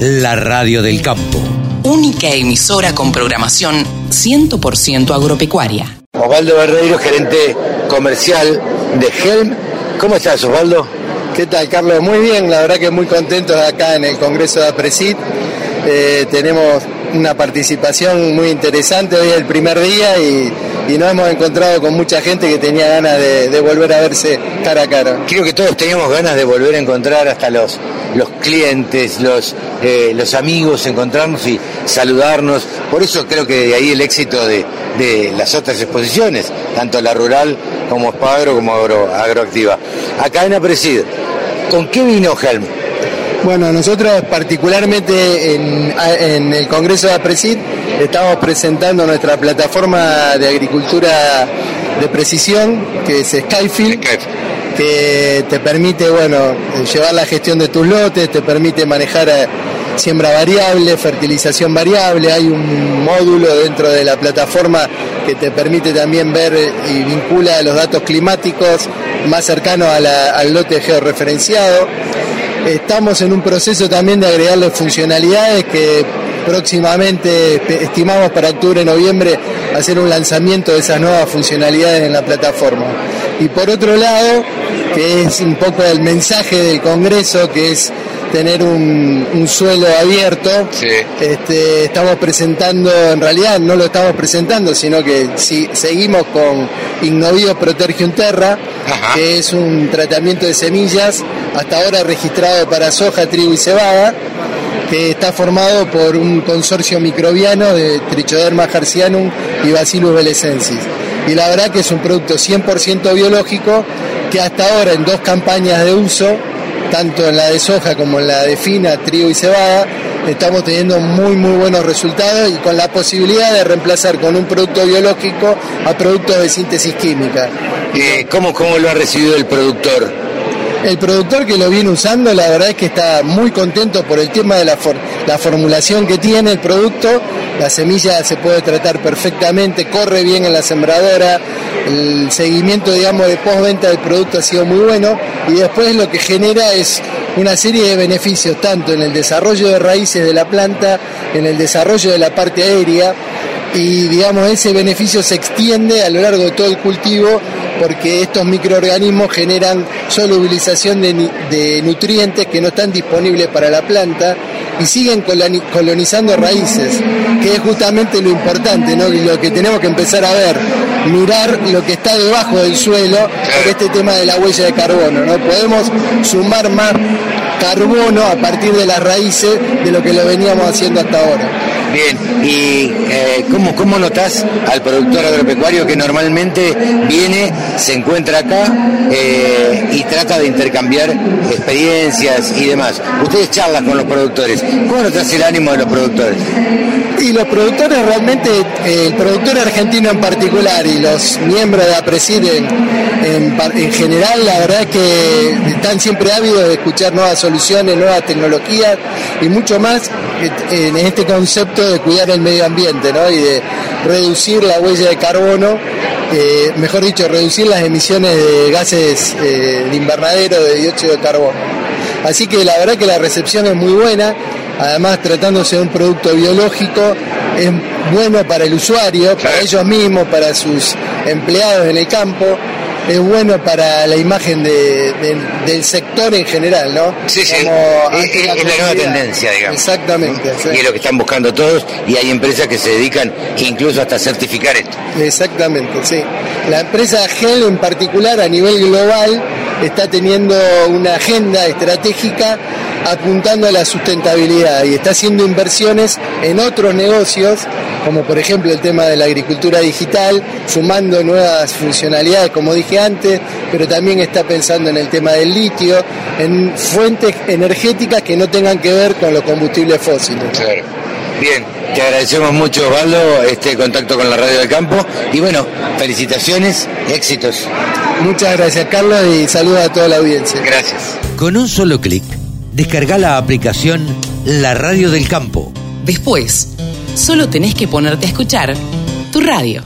la radio del campo. Única emisora con programación 100% agropecuaria. Osvaldo Barreiro, gerente comercial de Helm. ¿Cómo estás, Osvaldo? ¿Qué tal, Carlos? Muy bien, la verdad que muy contentos acá en el Congreso de APRESID. Eh, tenemos una participación muy interesante hoy es el primer día y, nos hemos encontrado con mucha gente que tenía ganas de, volver a verse cara a cara. Creo que todos teníamos ganas de volver a encontrar hasta los, los clientes, los, eh, los amigos, encontrarnos y saludarnos. Por eso creo que de ahí el éxito de, las otras exposiciones, tanto la rural como Spagro como agroactiva. Acá en Apresid, ¿con qué vino Helm? Bueno, nosotros particularmente en, el Congreso de APRESID estamos presentando nuestra plataforma de agricultura de precisión, que es Skyfield, que te permite, bueno, llevar la gestión de tus lotes, te permite manejar eh, siembra variable, fertilización variable, hay un módulo dentro de la plataforma que te permite también ver y vincula los datos climáticos más cercanos al lote georreferenciado Estamos en un proceso también de agregarle funcionalidades que próximamente estimamos para octubre, noviembre hacer un lanzamiento de esas nuevas funcionalidades en la plataforma. Y por otro lado, que es un poco el mensaje del Congreso, que es tener un, suelo abierto. Este, estamos presentando, en realidad no lo estamos presentando, sino que si seguimos con Ignovio Protergium Terra, que es un tratamiento de semillas, hasta ahora registrado para soja, trigo y cebada, que está formado por un consorcio microbiano de Trichoderma harcianum y Bacillus belecensis. Y la verdad que es un producto 100% biológico que hasta ahora en dos campañas de uso tanto en la de soja como en la de fina, trigo y cebada, estamos teniendo muy muy buenos resultados y con la posibilidad de reemplazar con un producto biológico a productos de síntesis química. Eh, ¿cómo, ¿Cómo lo ha recibido el productor? El productor que lo viene usando, la verdad es que está muy contento por el tema de la, la formulación que tiene el producto. La semilla se puede tratar perfectamente, corre bien en la sembradora, el seguimiento, digamos, de postventa del producto ha sido muy bueno y después lo que genera es una serie de beneficios, tanto en el desarrollo de raíces de la planta, en el desarrollo de la parte aérea, y digamos ese beneficio se extiende a lo largo de todo el cultivo porque estos microorganismos generan solubilización de, nutrientes que no están disponibles para la planta y siguen colonizando raíces, que es justamente lo importante, ¿no? Y lo que tenemos que empezar a ver, mirar lo que está debajo del suelo este tema de la huella de carbono, ¿no? Podemos sumar más carbono a partir de las raíces de lo que lo veníamos haciendo hasta ahora. Bien, ¿y eh, ¿cómo, cómo notas al productor agropecuario que normalmente viene, se encuentra acá eh, y trata de intercambiar experiencias y demás? Ustedes charlan con los productores. ¿Cómo notas el ánimo de los productores? Y los productores realmente, eh, el productor argentino en particular y los miembros de APRESID en, en, general, la verdad es que están siempre ávidos de escuchar nuevas soluciones, nuevas tecnologías y mucho más en este concepto de cuidar el medio ambiente ¿no? y de reducir la huella de carbono, eh, mejor dicho, reducir las emisiones de gases eh, de invernadero, de dióxido de carbono. Así que la verdad que la recepción es muy buena, además tratándose de un producto biológico, es bueno para el usuario, para ellos mismos, para sus empleados en el campo es bueno para la imagen del sector en general, ¿no? Sí, sí. es, la, nueva tendencia, digamos. Exactamente. Y es lo que están buscando todos y hay empresas que se dedican incluso hasta certificar esto. Exactamente, sí. La empresa GEL en particular a nivel global está teniendo una agenda estratégica apuntando a la sustentabilidad y está haciendo inversiones en otros negocios, como por ejemplo el tema de la agricultura digital, sumando nuevas funcionalidades, como dije antes, pero también está pensando en el tema del litio, en fuentes energéticas que no tengan que ver con los combustibles fósiles. Claro. Bien, te agradecemos mucho, Osvaldo, este contacto con la Radio del Campo y bueno, felicitaciones, éxitos. Muchas gracias, Carlos, y saludos a toda la audiencia. Gracias. Con un solo clic Descarga la aplicación La Radio del Campo. Después, solo tenés que ponerte a escuchar tu radio.